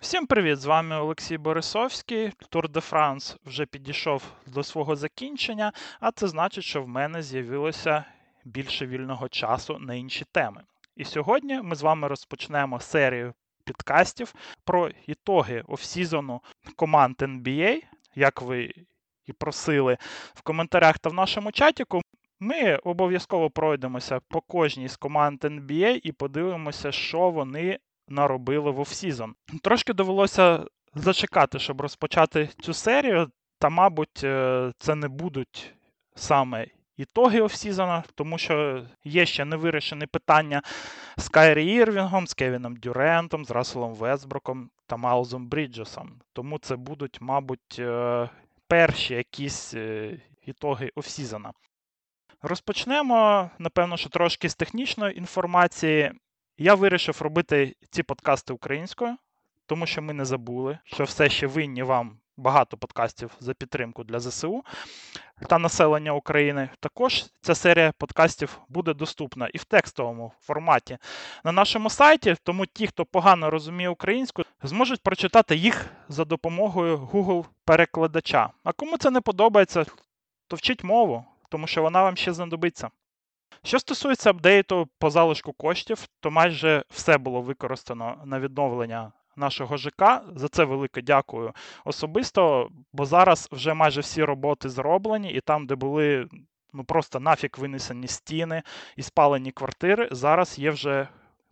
Всім привіт! З вами Олексій Борисовський. Тур де Франс вже підійшов до свого закінчення, а це значить, що в мене з'явилося більше вільного часу на інші теми. І сьогодні ми з вами розпочнемо серію підкастів про ітоги офсізону команд NBA, як ви і просили в коментарях та в нашому чатіку. Ми обов'язково пройдемося по кожній з команд NBA і подивимося, що вони наробили в offseason. Трошки довелося зачекати, щоб розпочати цю серію, та, мабуть, е, це не будуть саме ітоги offseason а, тому що є ще невирішені питання з Кайрі Ірвінгом, з Кевіном Дюрентом, з Расселом Вестбруком та Майлзом Бріджесом. Тому це будуть, мабуть, е, перші якісь е, ітоги offseason а. Розпочнемо, напевно, що трошки з технічної інформації. Я вирішив робити ці подкасти українською, тому що ми не забули, що все ще винні вам багато подкастів за підтримку для ЗСУ та населення України. Також ця серія подкастів буде доступна і в текстовому форматі на нашому сайті. Тому ті, хто погано розуміє українську, зможуть прочитати їх за допомогою Google-перекладача. А кому це не подобається, то вчіть мову, тому що вона вам ще знадобиться. Що стосується апдейту по залишку коштів, то майже все було використано на відновлення нашого ЖК. За це велике дякую особисто, бо зараз вже майже всі роботи зроблені, і там, де були ну просто нафік винесені стіни і спалені квартири, зараз є вже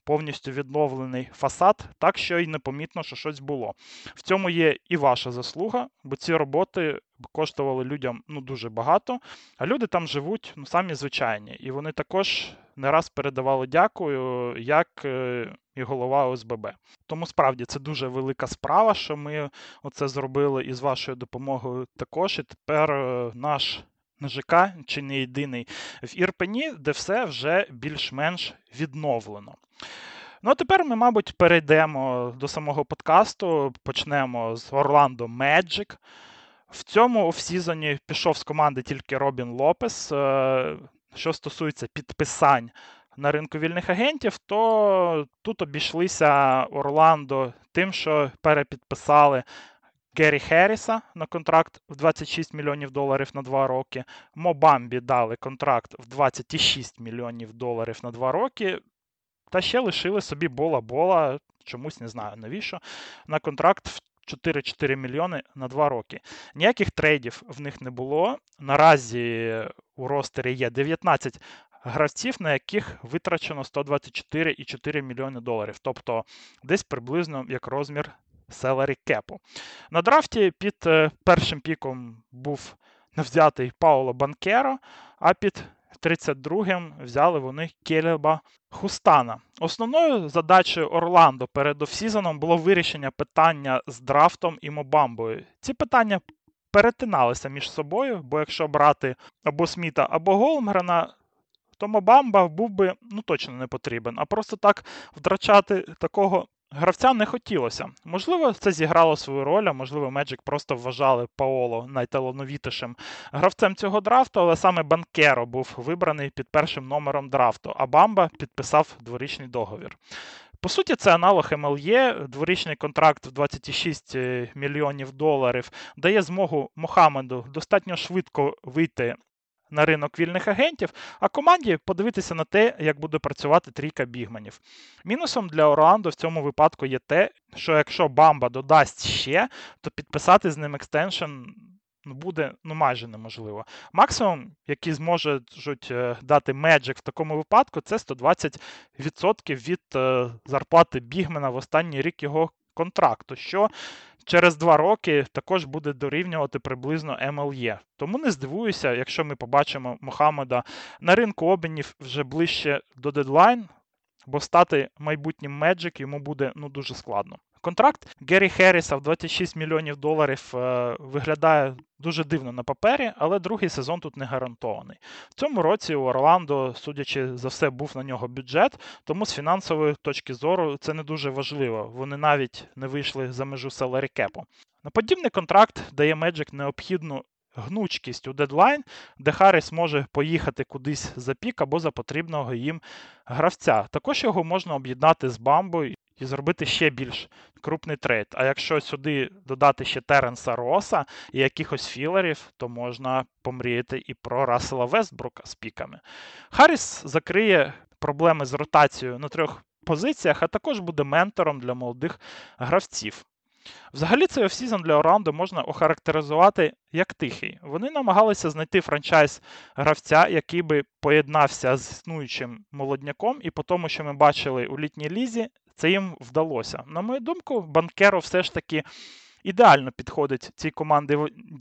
повністю відновлений фасад, так що й непомітно, що щось було. В цьому є і ваша заслуга, бо ці роботи коштували людям ну, дуже багато, а люди там живуть ну, самі звичайні. І вони також не раз передавали дякую, як е, і голова ОСББ. Тому справді це дуже велика справа, що ми оце зробили і з вашою допомогою також. І тепер е, наш НЖК чи не єдиний в Ірпені, де все вже більш-менш відновлено. Ну, а тепер ми, мабуть, перейдемо до самого подкасту. Почнемо з Орландо Меджик. В цьому офсізоні пішов з команди тільки Робін Лопес. Е, що стосується підписань на ринку вільних агентів, то тут обійшлися Орландо тим, що перепідписали Гері Херріса на контракт в 26 мільйонів доларів на 2 роки. Мо Бамбі дали контракт в 26 мільйонів доларів на 2 роки. Та ще лишили собі Бола Бола, чомусь не знаю навіщо, на контракт в 4-4 мільйони на 2 роки. Ніяких трейдів в них не було. Наразі у ростері є 19 гравців, на яких витрачено 124,4 мільйони доларів. Тобто десь приблизно як розмір salary cap у. На драфті під е, першим піком був взятий Паоло Банкеро, а під 32-м взяли вони Келеба Хустана. Основною задачею Орландо перед офсізоном було вирішення питання з драфтом і Мо Бамбою. Ці питання перетиналися між собою, бо якщо брати або Сміта, або Голмгрена, то Мо Бамба був би ну точно не потрібен. А просто так втрачати такого Гравця не хотілося. Можливо, це зіграло свою роль, а можливо, Меджик просто вважали Паоло найталановітішим гравцем цього драфту, але саме Банкеро був вибраний під першим номером драфту, а Бамба підписав дворічний договір. По суті, це аналог MLE, дворічний контракт в 26 е, мільйонів доларів дає змогу Мохамеду достатньо швидко вийти на ринок вільних агентів, а команді подивитися на те, як буде працювати трійка бігманів. Мінусом для Орландо в цьому випадку є те, що якщо Бамба додасть ще, то підписати з ним extension ну, буде ну, майже неможливо. Максимум, який зможуть е, дати Magic в такому випадку, це 120% від е, зарплати Бігмена в останній рік його контракту, що через два роки також буде дорівнювати приблизно МЛЄ. Тому не здивуюся, якщо ми побачимо Мохаммеда на ринку обмінів вже ближче до дедлайн, бо стати майбутнім Magic йому буде ну, дуже складно. Контракт Геррі Херріса в 26 мільйонів доларів е, виглядає дуже дивно на папері, але другий сезон тут не гарантований. В цьому році у Орландо, судячи за все, був на нього бюджет, тому з фінансової точки зору це не дуже важливо. Вони навіть не вийшли за межу селері кепу. На подібний контракт дає Magic необхідну гнучкість у дедлайн, де Харріс може поїхати кудись за пік або за потрібного їм гравця. Також його можна об'єднати з Бамбою і зробити ще більш крупний трейд. А якщо сюди додати ще Теренса Роса і якихось філерів, то можна помріяти і про Рассела Вестбрука з піками. Харріс закриє проблеми з ротацією на трьох позиціях, а також буде ментором для молодих гравців. Взагалі, цей офсізон для Орландо можна охарактеризувати як тихий. Вони намагалися знайти franchise гравця, який би поєднався з існуючим молодняком, і по тому, що ми бачили у літній лізі, це їм вдалося. На мою думку, Банкеро все ж таки ідеально підходить цій команді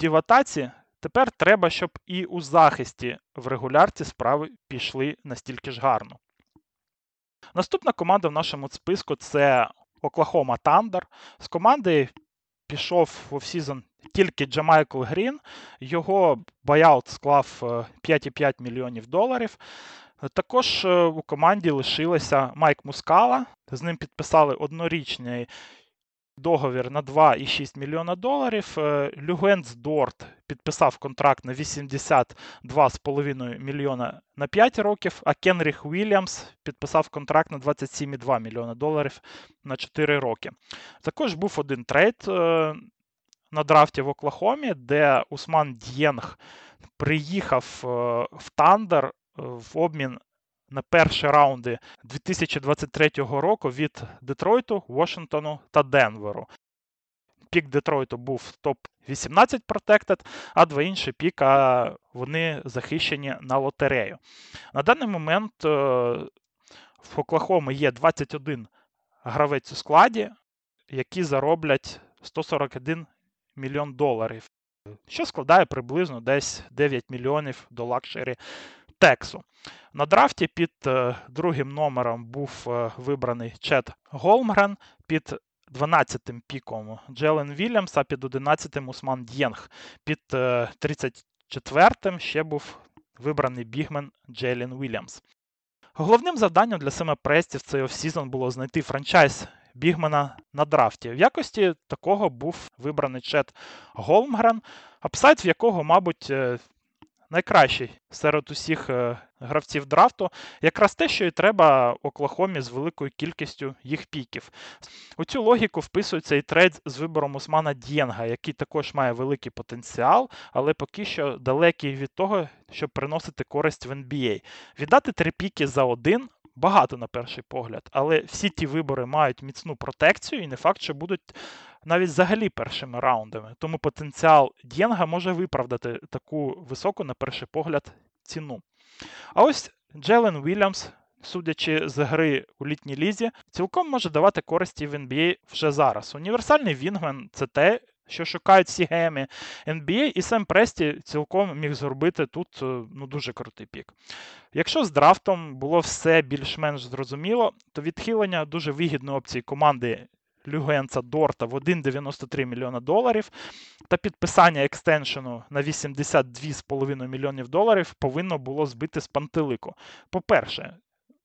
в атаці. Тепер треба, щоб і у захисті в регулярці справи пішли настільки ж гарно. Наступна команда в нашому списку це Оклахома Тандер. З команди пішов в офсізон тільки Джамайкл Грін. Його buyout склав 5,5 е, мільйонів доларів. Також е, у команді лишилося Майк Мускала. З ним підписали однорічний договір на 2,6 мільйона доларів. Е, Люгенц Дорт підписав контракт на 82,5 мільйона на 5 років, а Кенріх Вільямс підписав контракт на 27,2 мільйона доларів на 4 роки. Також був один трейд е, на драфті в Оклахомі, де Усман Д'єнг приїхав е, в Тандер в обмін на перші раунди 2023 року від Детройту, Вашингтону та Денверу. Пік Детройту був top-18 Protected, а два інші піка вони захищені на лотерею. На даний момент е, в Оклахомі є 21 гравець у складі, які зароблять 141 мільйон доларів, що складає приблизно десь 9 мільйонів до luxury tax у. На драфті під е, другим номером був е, вибраний Чет Голмгрен, під 12-тим піком Джелен Вільямс, а під 11-тим Усман Д'єнг. Під 34-м е, ще був вибраний бігмен Джейлен Вільямс. Головним завданням для Сема Престі в цей офсізон було знайти franchise бігмена на драфті. В якості такого був вибраний Чет Голмгрен, upside в якого, мабуть, найкращий серед усіх е, гравців драфту, якраз те, що і треба Оклахомі з великою кількістю їх піків. У цю логіку вписується і трейд з вибором Усмана Д'єнга, який також має великий потенціал, але поки що далекий від того, щоб приносити користь в НБА. Віддати три піки за один. Багато на перший погляд, але всі ті вибори мають міцну протекцію, і не факт, що будуть навіть взагалі першими раундами. Тому потенціал Д'єнга може виправдати таку високу, на перший погляд, ціну. А ось Джелен Вільямс, судячи з гри у літній лізі, цілком може давати користі в НБА вже зараз. Універсальний Вінгмен це те. Що шукають всі GM и НБА, і Сем Престі цілком міг зробити тут е, ну, дуже крутий пік. Якщо з драфтом було все більш-менш зрозуміло, то відхилення дуже вигідної опції команди Люгенца Дорта в 1,93 мільйона доларів та підписання екстеншену на 82,5 мільйонів доларів повинно було збити з пантелику. По-перше,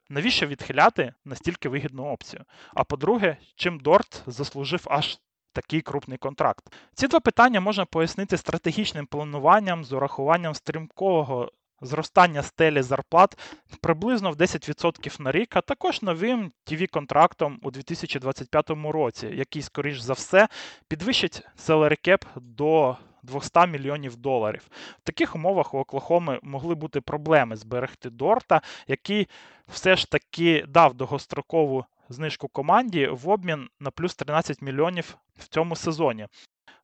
навіщо відхиляти настільки вигідну опцію? А по-друге, чим Дорт заслужив аж такий крупний контракт? Ці два питання можна пояснити стратегічним плануванням з урахуванням стрімкого зростання стелі зарплат приблизно в 10% на рік, а також новим tv контрактом у 2025 році, який, скоріш за все, підвищить salary cap до 200 мільйонів доларів. В таких умовах у Оклахоми могли бути проблеми зберегти Дорта, який все ж таки дав довгострокову знижку команді в обмін на плюс 13 мільйонів в цьому сезоні.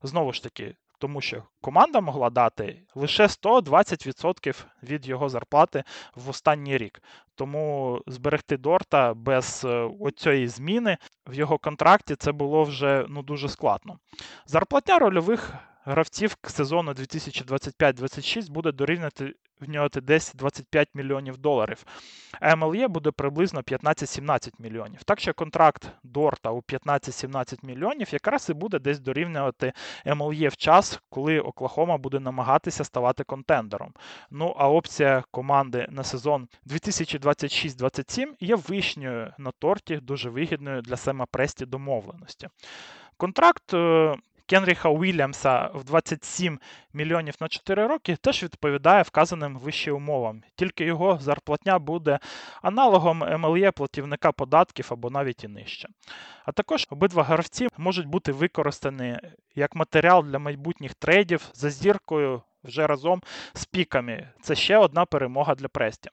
Знову ж таки, тому що команда могла дати лише 120% від його зарплати в останній рік. Тому зберегти Дорта без е, оцієї зміни в його контракті це було вже ну, дуже складно. Зарплатня рольових гравців к сезону 2025-26 буде дорівнювати в нього десь 25 мільйонів доларів. МЛЄ буде приблизно 15-17 мільйонів. Так що контракт Дорта у 15-17 мільйонів якраз і буде десь дорівнювати МЛЄ в час, коли Оклахома буде намагатися ставати контендером. Ну а опція команди на сезон 2026-27 є вишньою на торті, дуже вигідною для Сема Престі домовленості. Контракт е, Кенріха Уільямса в 27 мільйонів на 4 роки теж відповідає вказаним вище умовам, тільки його зарплатня буде аналогом MLE платника податків або навіть і нижче. А також обидва гравці можуть бути використані як матеріал для майбутніх трейдів за зіркою вже разом з піками. Це ще одна перемога для Престі.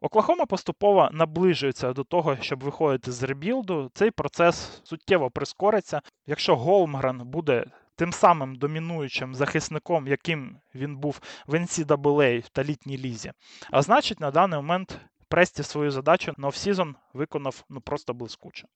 Оклахома поступово наближується до того, щоб виходити з ребілду. Цей процес суттєво прискориться. Якщо Голмгрен буде тим самим домінуючим захисником, яким він був в NCAA та літній лізі, а значить, на даний момент Престі свою задачу на offseason виконав ну просто блискуче.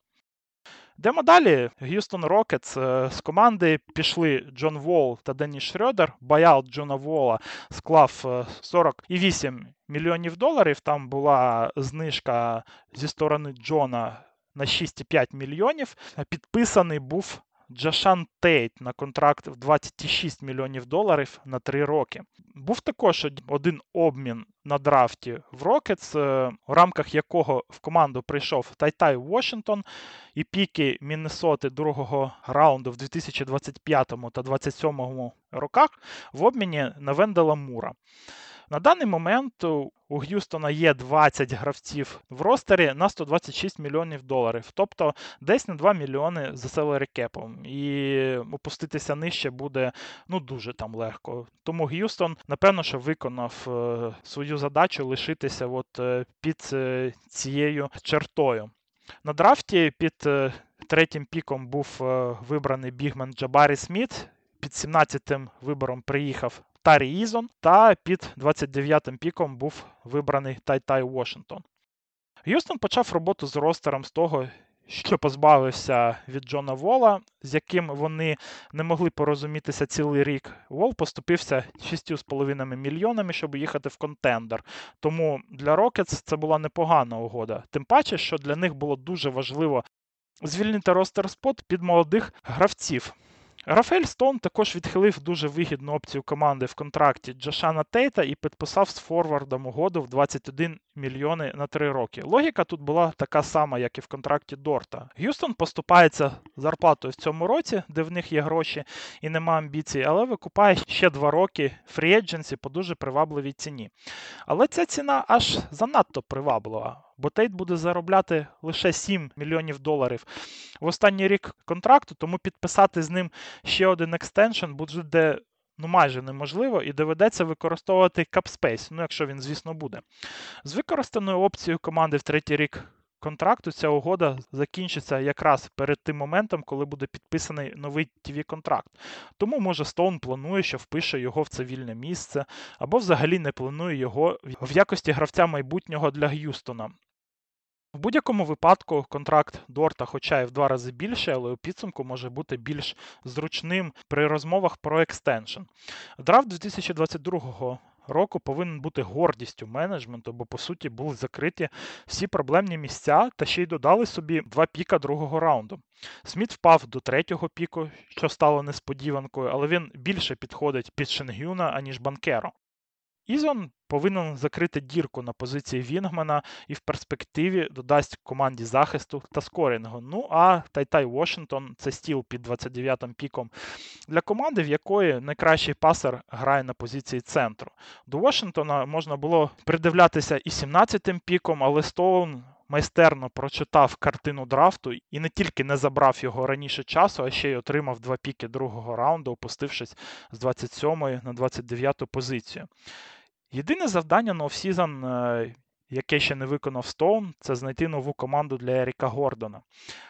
Йдемо далі. Г'юстон Рокетс з команди пішли Джон Волл та Деніс Шрёдер. Buyout Джона Вола склав 48 е, мільйонів доларів. Там була знижка зі сторони Джона на 6,5 мільйонів. Підписаний був Джейшон Тейт на контракт в 26 мільйонів доларів на 3 роки. Був також один обмін на драфті в Рокетс, в рамках якого в команду прийшов Тай-Тай Вашингтон і піки Міннесоти другого раунду в 2025 та 2027 роках в обміні на Вендела Мура. На даний момент у Г'юстона є 20 гравців в ростері на 126 мільйонів доларів, тобто десь на 2 мільйони за селері кепом. І опуститися нижче буде ну дуже там легко. Тому Г'юстон, напевно, що виконав е, свою задачу лишитися от е, під е, цією чертою. На драфті під третім піком був вибраний бігмен Джабарі Сміт. Під 17-тим вибором приїхав Тарі Ізон, та під 29-м піком був вибраний Тай-Тай Вашингтон. Г'юстон почав роботу з ростером з того, що позбавився від Джона Вола, з яким вони не могли порозумітися цілий рік. Вол поступився 6,5 мільйонами, щоб їхати в контендер. Тому для Рокетс це була непогана угода. Тим паче, що для них було дуже важливо звільнити ростер спот під молодих гравців. Рафель Стоун також відхилив дуже вигідну опцію команди в контракті Джошана Тейта і підписав з Форвардом угоду в 21 мільйони на 3 роки. Логіка тут була така сама, як і в контракті Дорта. Г'юстон поступається зарплатою в цьому році, де в них є гроші і нема амбіцій, але викупає ще 2 роки фрі-едженсі по дуже привабливій ціні. Але ця ціна аж занадто приваблива бо Тейт буде заробляти лише 7 мільйонів доларів в останній рік контракту, тому підписати з ним ще один extension буде ну, майже неможливо і доведеться використовувати cap space, ну якщо він, звісно, буде. З використаною опцією команди в третій рік. Контракту ця угода закінчиться якраз перед тим моментом, коли буде підписаний новий TV контракт Тому, може, Стоун планує, що впише його в це вільне місце, або взагалі не планує його в якості гравця майбутнього для Г'юстона. В будь-якому випадку контракт Дорта, хоча і в два рази більше, але у підсумку може бути більш зручним при розмовах про extension. Драфт 2022 року повинен бути гордістю менеджменту, бо по суті були закриті всі проблемні місця та ще й додали собі два піка другого раунду. Сміт впав до третього піку, що стало несподіванкою, але він більше підходить під Шенгюна, аніж Банкеро. Ізон повинен закрити дірку на позиції Вінгмана і в перспективі додасть команді захисту та скорінгу. Ну а Тайтай Вашингтон це стіл під 29-м піком для команди, в якої найкращий пасер грає на позиції центру. До Вашингтона можна було придивлятися і 17-м піком, але Стоун. Майстерно прочитав картину драфту і не тільки не забрав його раніше часу, а ще й отримав два піки другого раунду, опустившись з 27 на 29 позицію. Єдине завдання на offseason, е, яке ще не виконав Стоун, це знайти нову команду для Еріка Гордона.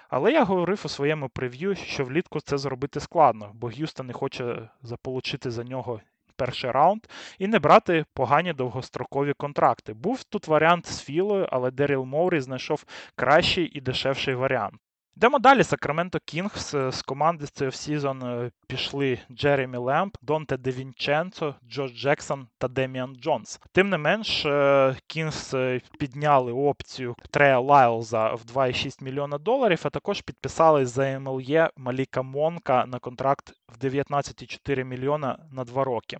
Але я говорив у своєму прев'ю, що влітку це зробити складно, бо Г'юстон не хоче заполучити за нього перший раунд і не брати погані довгострокові контракти. Був тут варіант з Філою, але Деріл Моурі знайшов кращий і дешевший варіант. Йдемо далі. Сакраменто Кінгс з команди з цього сезон пішли Джеремі Лемп, Донте Де Вінченцо, Джош Джексон та Деміан Джонс. Тим не менш, е, Кінгс е, підняли опцію Трея Лайлза в 2,6 мільйона доларів, а також підписали за МЛЄ Маліка Монка на контракт в 19,4 мільйона на 2 роки.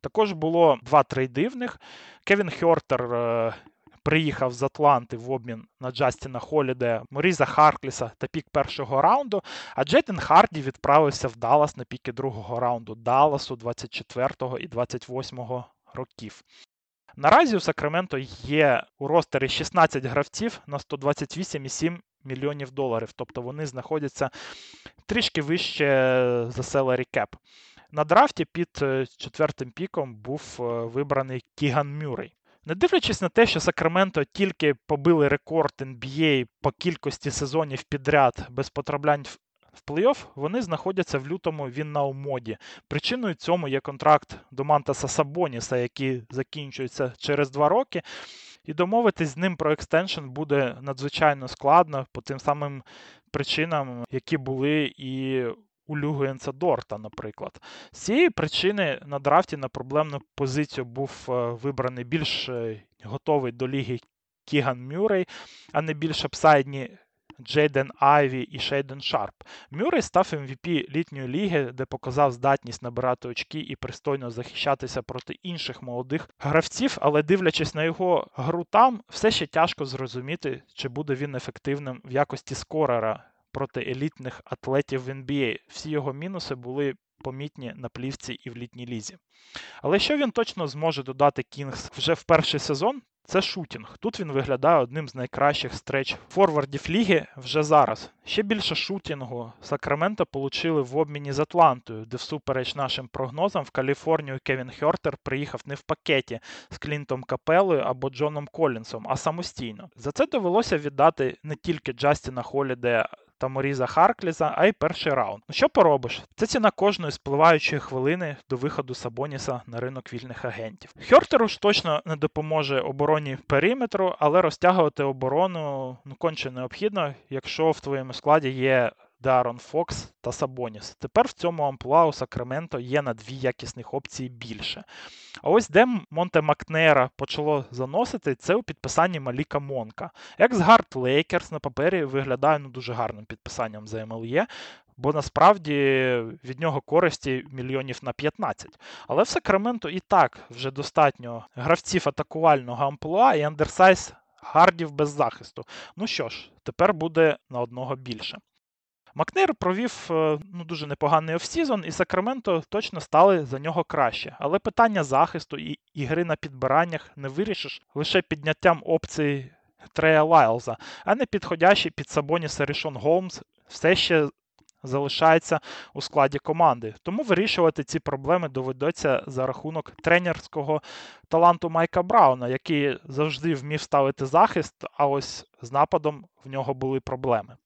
Також було два трейдивних. Кевін Хьортер е, приїхав з Атланти в обмін на Джастіна Холіде, Моріза Харкліса та пік першого раунду. А Джейден Харді відправився в Даллас на піки другого раунду Далласу 24 і 28 років. Наразі у Сакраменто є у ростері 16 гравців на 128,7 мільйонів доларів. Тобто вони знаходяться трішки вище за salary cap. На драфті під е, четвертим піком був е, вибраний Кіган Мюррей. Не дивлячись на те, що Сакраменто тільки побили рекорд NBA по кількості сезонів підряд без потраплянь в плей-офф, вони знаходяться в лютому він на умоді. Причиною цьому є контракт до Мантаса Сабоніса, який закінчується через два роки. І домовитись з ним про extension буде надзвичайно складно по тим самим причинам, які були і у Люгуенса Дорта, наприклад. З цієї причини на драфті на проблемну позицію був е, вибраний більш е, готовий до ліги Кіган Мюррей, а не більш апсайдні Джейден Айві і Шейден Шарп. Мюррей став MVP літньої ліги, де показав здатність набирати очки і пристойно захищатися проти інших молодих гравців, але дивлячись на його гру там, все ще тяжко зрозуміти, чи буде він ефективним в якості скорера проти елітних атлетів в NBA. Всі його мінуси були помітні на плівці і в літній лізі. Але що він точно зможе додати Кінгс вже в перший сезон, це shooting. Тут він виглядає одним з найкращих stretch форвардів ліги вже зараз. Ще більше шутінгу Сакраменто отримали в обміні з Атлантою, де всупереч нашим прогнозам в Каліфорнію Кевін Хьортер приїхав не в пакеті з Клінтом Капелою або Джоном Колінсом, а самостійно. За це довелося віддати не тільки Джастіна Холіде та Моріза Харкліза, а й перший раунд. Ну що поробиш? Це ціна кожної спливаючої хвилини до виходу Сабоніса на ринок вільних агентів. Хьортеру ж точно не допоможе обороні периметру, але розтягувати оборону ну конче необхідно, якщо в твоєму складі є Дарон Фокс та Сабоніс. Тепер в цьому амплуа у Сакраменто є на дві якісних опції більше. А ось де Монте Макнера почало заносити, це у підписанні Маліка Монка. Екс-гард Лейкерс на папері виглядає ну, дуже гарним підписанням за MLE. Бо насправді від нього користі мільйонів на 15. Але в Сакраменто і так вже достатньо гравців атакувального амплуа і undersize гардів без захисту. Ну що ж, тепер буде на одного більше. Макнейр провів е, ну, дуже непоганий offseason, і Сакраменто точно стали за нього краще. Але питання захисту і, і гри на підбираннях не вирішиш лише підняттям опцій Трея Лайлза, а не підходящий під Сабоніса Рішон Голмс все ще залишається у складі команди. Тому вирішувати ці проблеми доведеться за рахунок тренерського таланту Майка Брауна, який завжди вмів ставити захист, а ось з нападом в нього були проблеми.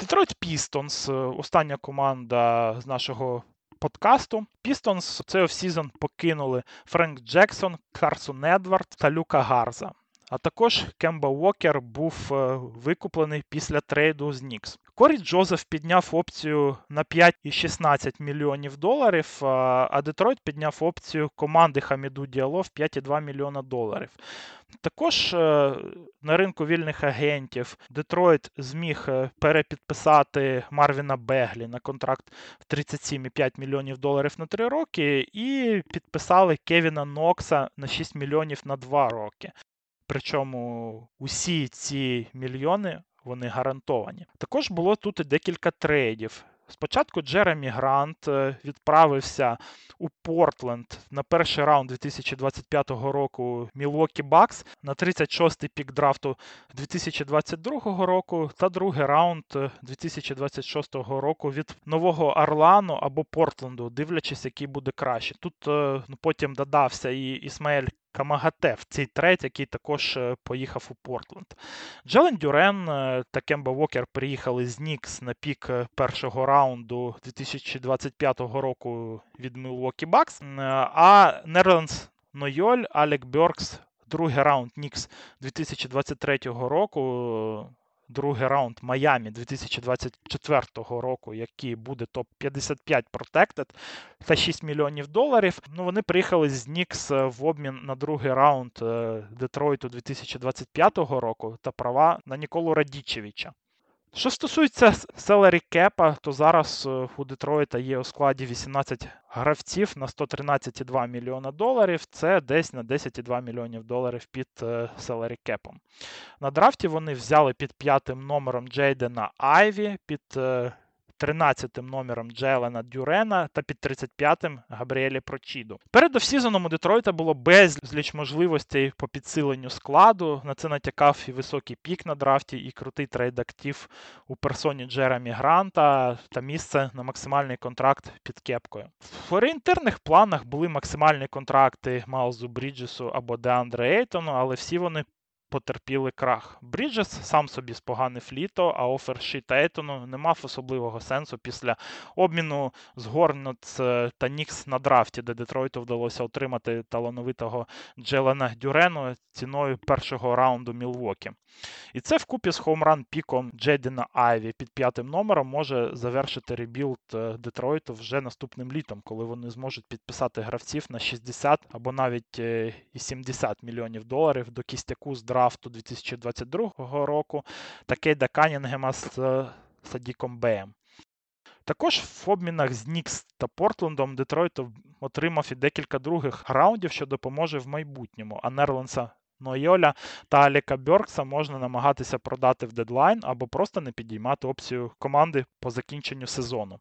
Детройт Пістонс, остання команда з нашого подкасту. Пістонс цей offseason покинули Френк Джексон, Карсен Едвардс та Люка Гарза. А також Кемба Уокер був е, викуплений після трейду з Нікс. Корі Джозеф підняв опцію на 5,16 мільйонів доларів, а Детройт підняв опцію команди Хаміду Діало в 5,2 мільйона доларів. Також е, на ринку вільних агентів Детройт зміг е, перепідписати Марвіна Беглі на контракт в 37,5 мільйонів доларів на 3 роки, і підписали Кевіна Нокса на 6 мільйонів на 2 роки. Причому усі ці мільйони вони гарантовані. Також було тут декілька трейдів. Спочатку Джеремі Грант е, відправився у Портленд на перший раунд 2025 року Мілвокі Бакс на 36-й пік драфту 2022 року та другий раунд 2026 е, року від Нового Орлану або Портленду, дивлячись, який буде краще. Тут е, ну, потім додався і Ісмаель Камагате в цей трейд, який також е, поїхав у Портленд. Джелен Дюрен е, та Кемба Вокер приїхали з Нікс на пік е, першого раунду 2025 року від Milwaukee Bucks, а Нерленс Ноель, Алек Бьоркс, другий раунд Нікс 2023 року другий раунд Майами 2024 року, який буде топ-55 Protected, та 6 мільйонів доларів. Ну, Вони приїхали з Нікс в обмін на другий раунд е, Детройту 2025 року та права на Ніколу Радічевича. Що стосується селері кепа, то зараз е, у Детройта є у складі 18 гравців на 113,2 мільйона доларів. Це десь на 10,2 мільйонів доларів під селері кепом. На драфті вони взяли під п'ятим номером Джейдена Айві, під е, 13-тим номером Джелена Дюрена та під 35-м Габріелі Прочіду. Перед офсізоном у Детройта було безліч можливостей по підсиленню складу. На це натякав і високий пік на драфті, і крутий трейд-актив у персоні Джеремі Гранта та місце на максимальний контракт під кепкою. В орієнтирних планах були максимальні контракти Майлзу Бріджесу або Деандре Ейтону, але всі вони потерпіли крах. Бріджес сам собі споганив літо, а offer sheet Ейтону не мав особливого сенсу після обміну з Горнетс та Нікс на драфті, де Детройту вдалося отримати талановитого Джелена Дюрену ціною першого раунду Мілвокі. І це вкупі з home run піком Джедіна Айві під п'ятим номером може завершити rebuild е, Детройту вже наступним літом, коли вони зможуть підписати гравців на 60 або навіть е, і 70 мільйонів доларів до кістяку з драфту 2022 року та Кейда Канінгема з е, Садіком Беєм. Також в обмінах з Нікс та Портлендом Детройт отримав і декілька других раундів, що допоможе в майбутньому, а Нерленса Нойоля та Аліка Бьоркса можна намагатися продати в дедлайн або просто не підіймати опцію команди по закінченню сезону.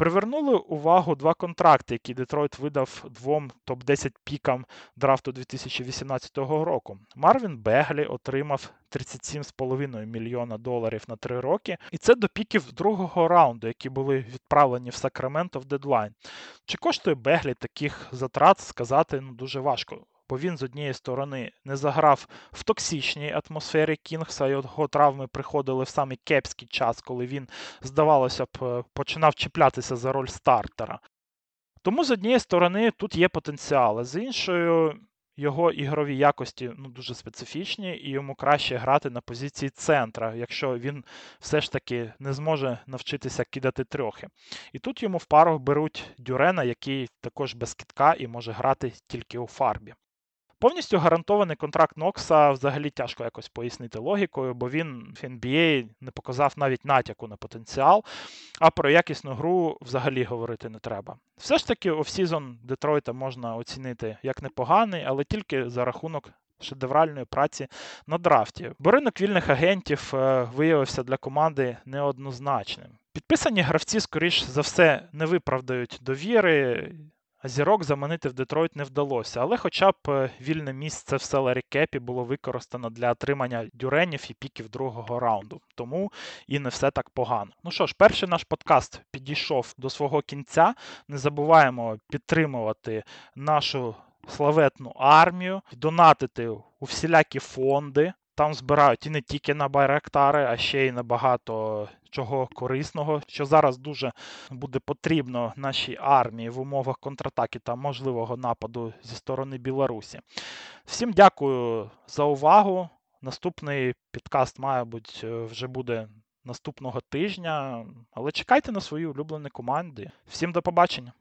Привернули увагу два контракти, які Детройт видав двом топ-10 пікам драфту 2018 року. Марвін Беглі отримав 37,5 мільйона доларів на три роки, і це до піків другого раунду, які були відправлені в Сакраменто в дедлайн. Чи коштує Беглі таких затрат сказати ну, дуже важко бо він з однієї сторони не заграв в токсичній атмосфері Кінгса, його травми приходили в самий кепський час, коли він, здавалося б, е, починав чіплятися за роль стартера. Тому з однієї сторони тут є потенціал, а з іншої. Його ігрові якості ну, дуже специфічні, і йому краще грати на позиції центра, якщо він все ж таки не зможе навчитися кидати трьохи. І тут йому в пару беруть Дюрена, який також без кидка і може грати тільки у фарбі. Повністю гарантований контракт Нокса взагалі тяжко якось пояснити логікою, бо він в NBA не показав навіть натяку на потенціал, а про якісну гру взагалі говорити не треба. Все ж таки, offseason Детройта можна оцінити як непоганий, але тільки за рахунок. Шедевральної праці на драфті. Бо ринок вільних агентів е, виявився для команди неоднозначним. Підписані гравці, скоріш за все, не виправдають довіри, Зірок заманити в Детройт не вдалося, але хоча б е, вільне місце в селері Кепі було використано для отримання дюренів і піків другого раунду. Тому і не все так погано. Ну що ж, перший наш подкаст підійшов до свого кінця. Не забуваємо підтримувати нашу славетну армію, донатити у всілякі фонди. Там збирають і не тільки на байрактари, а ще й на багато чого корисного, що зараз дуже буде потрібно нашій армії в умовах контратаки та можливого нападу зі сторони Білорусі. Всім дякую за увагу. Наступний підкаст, мабуть, вже буде наступного тижня. Але чекайте на свої улюблені команди. Всім до побачення!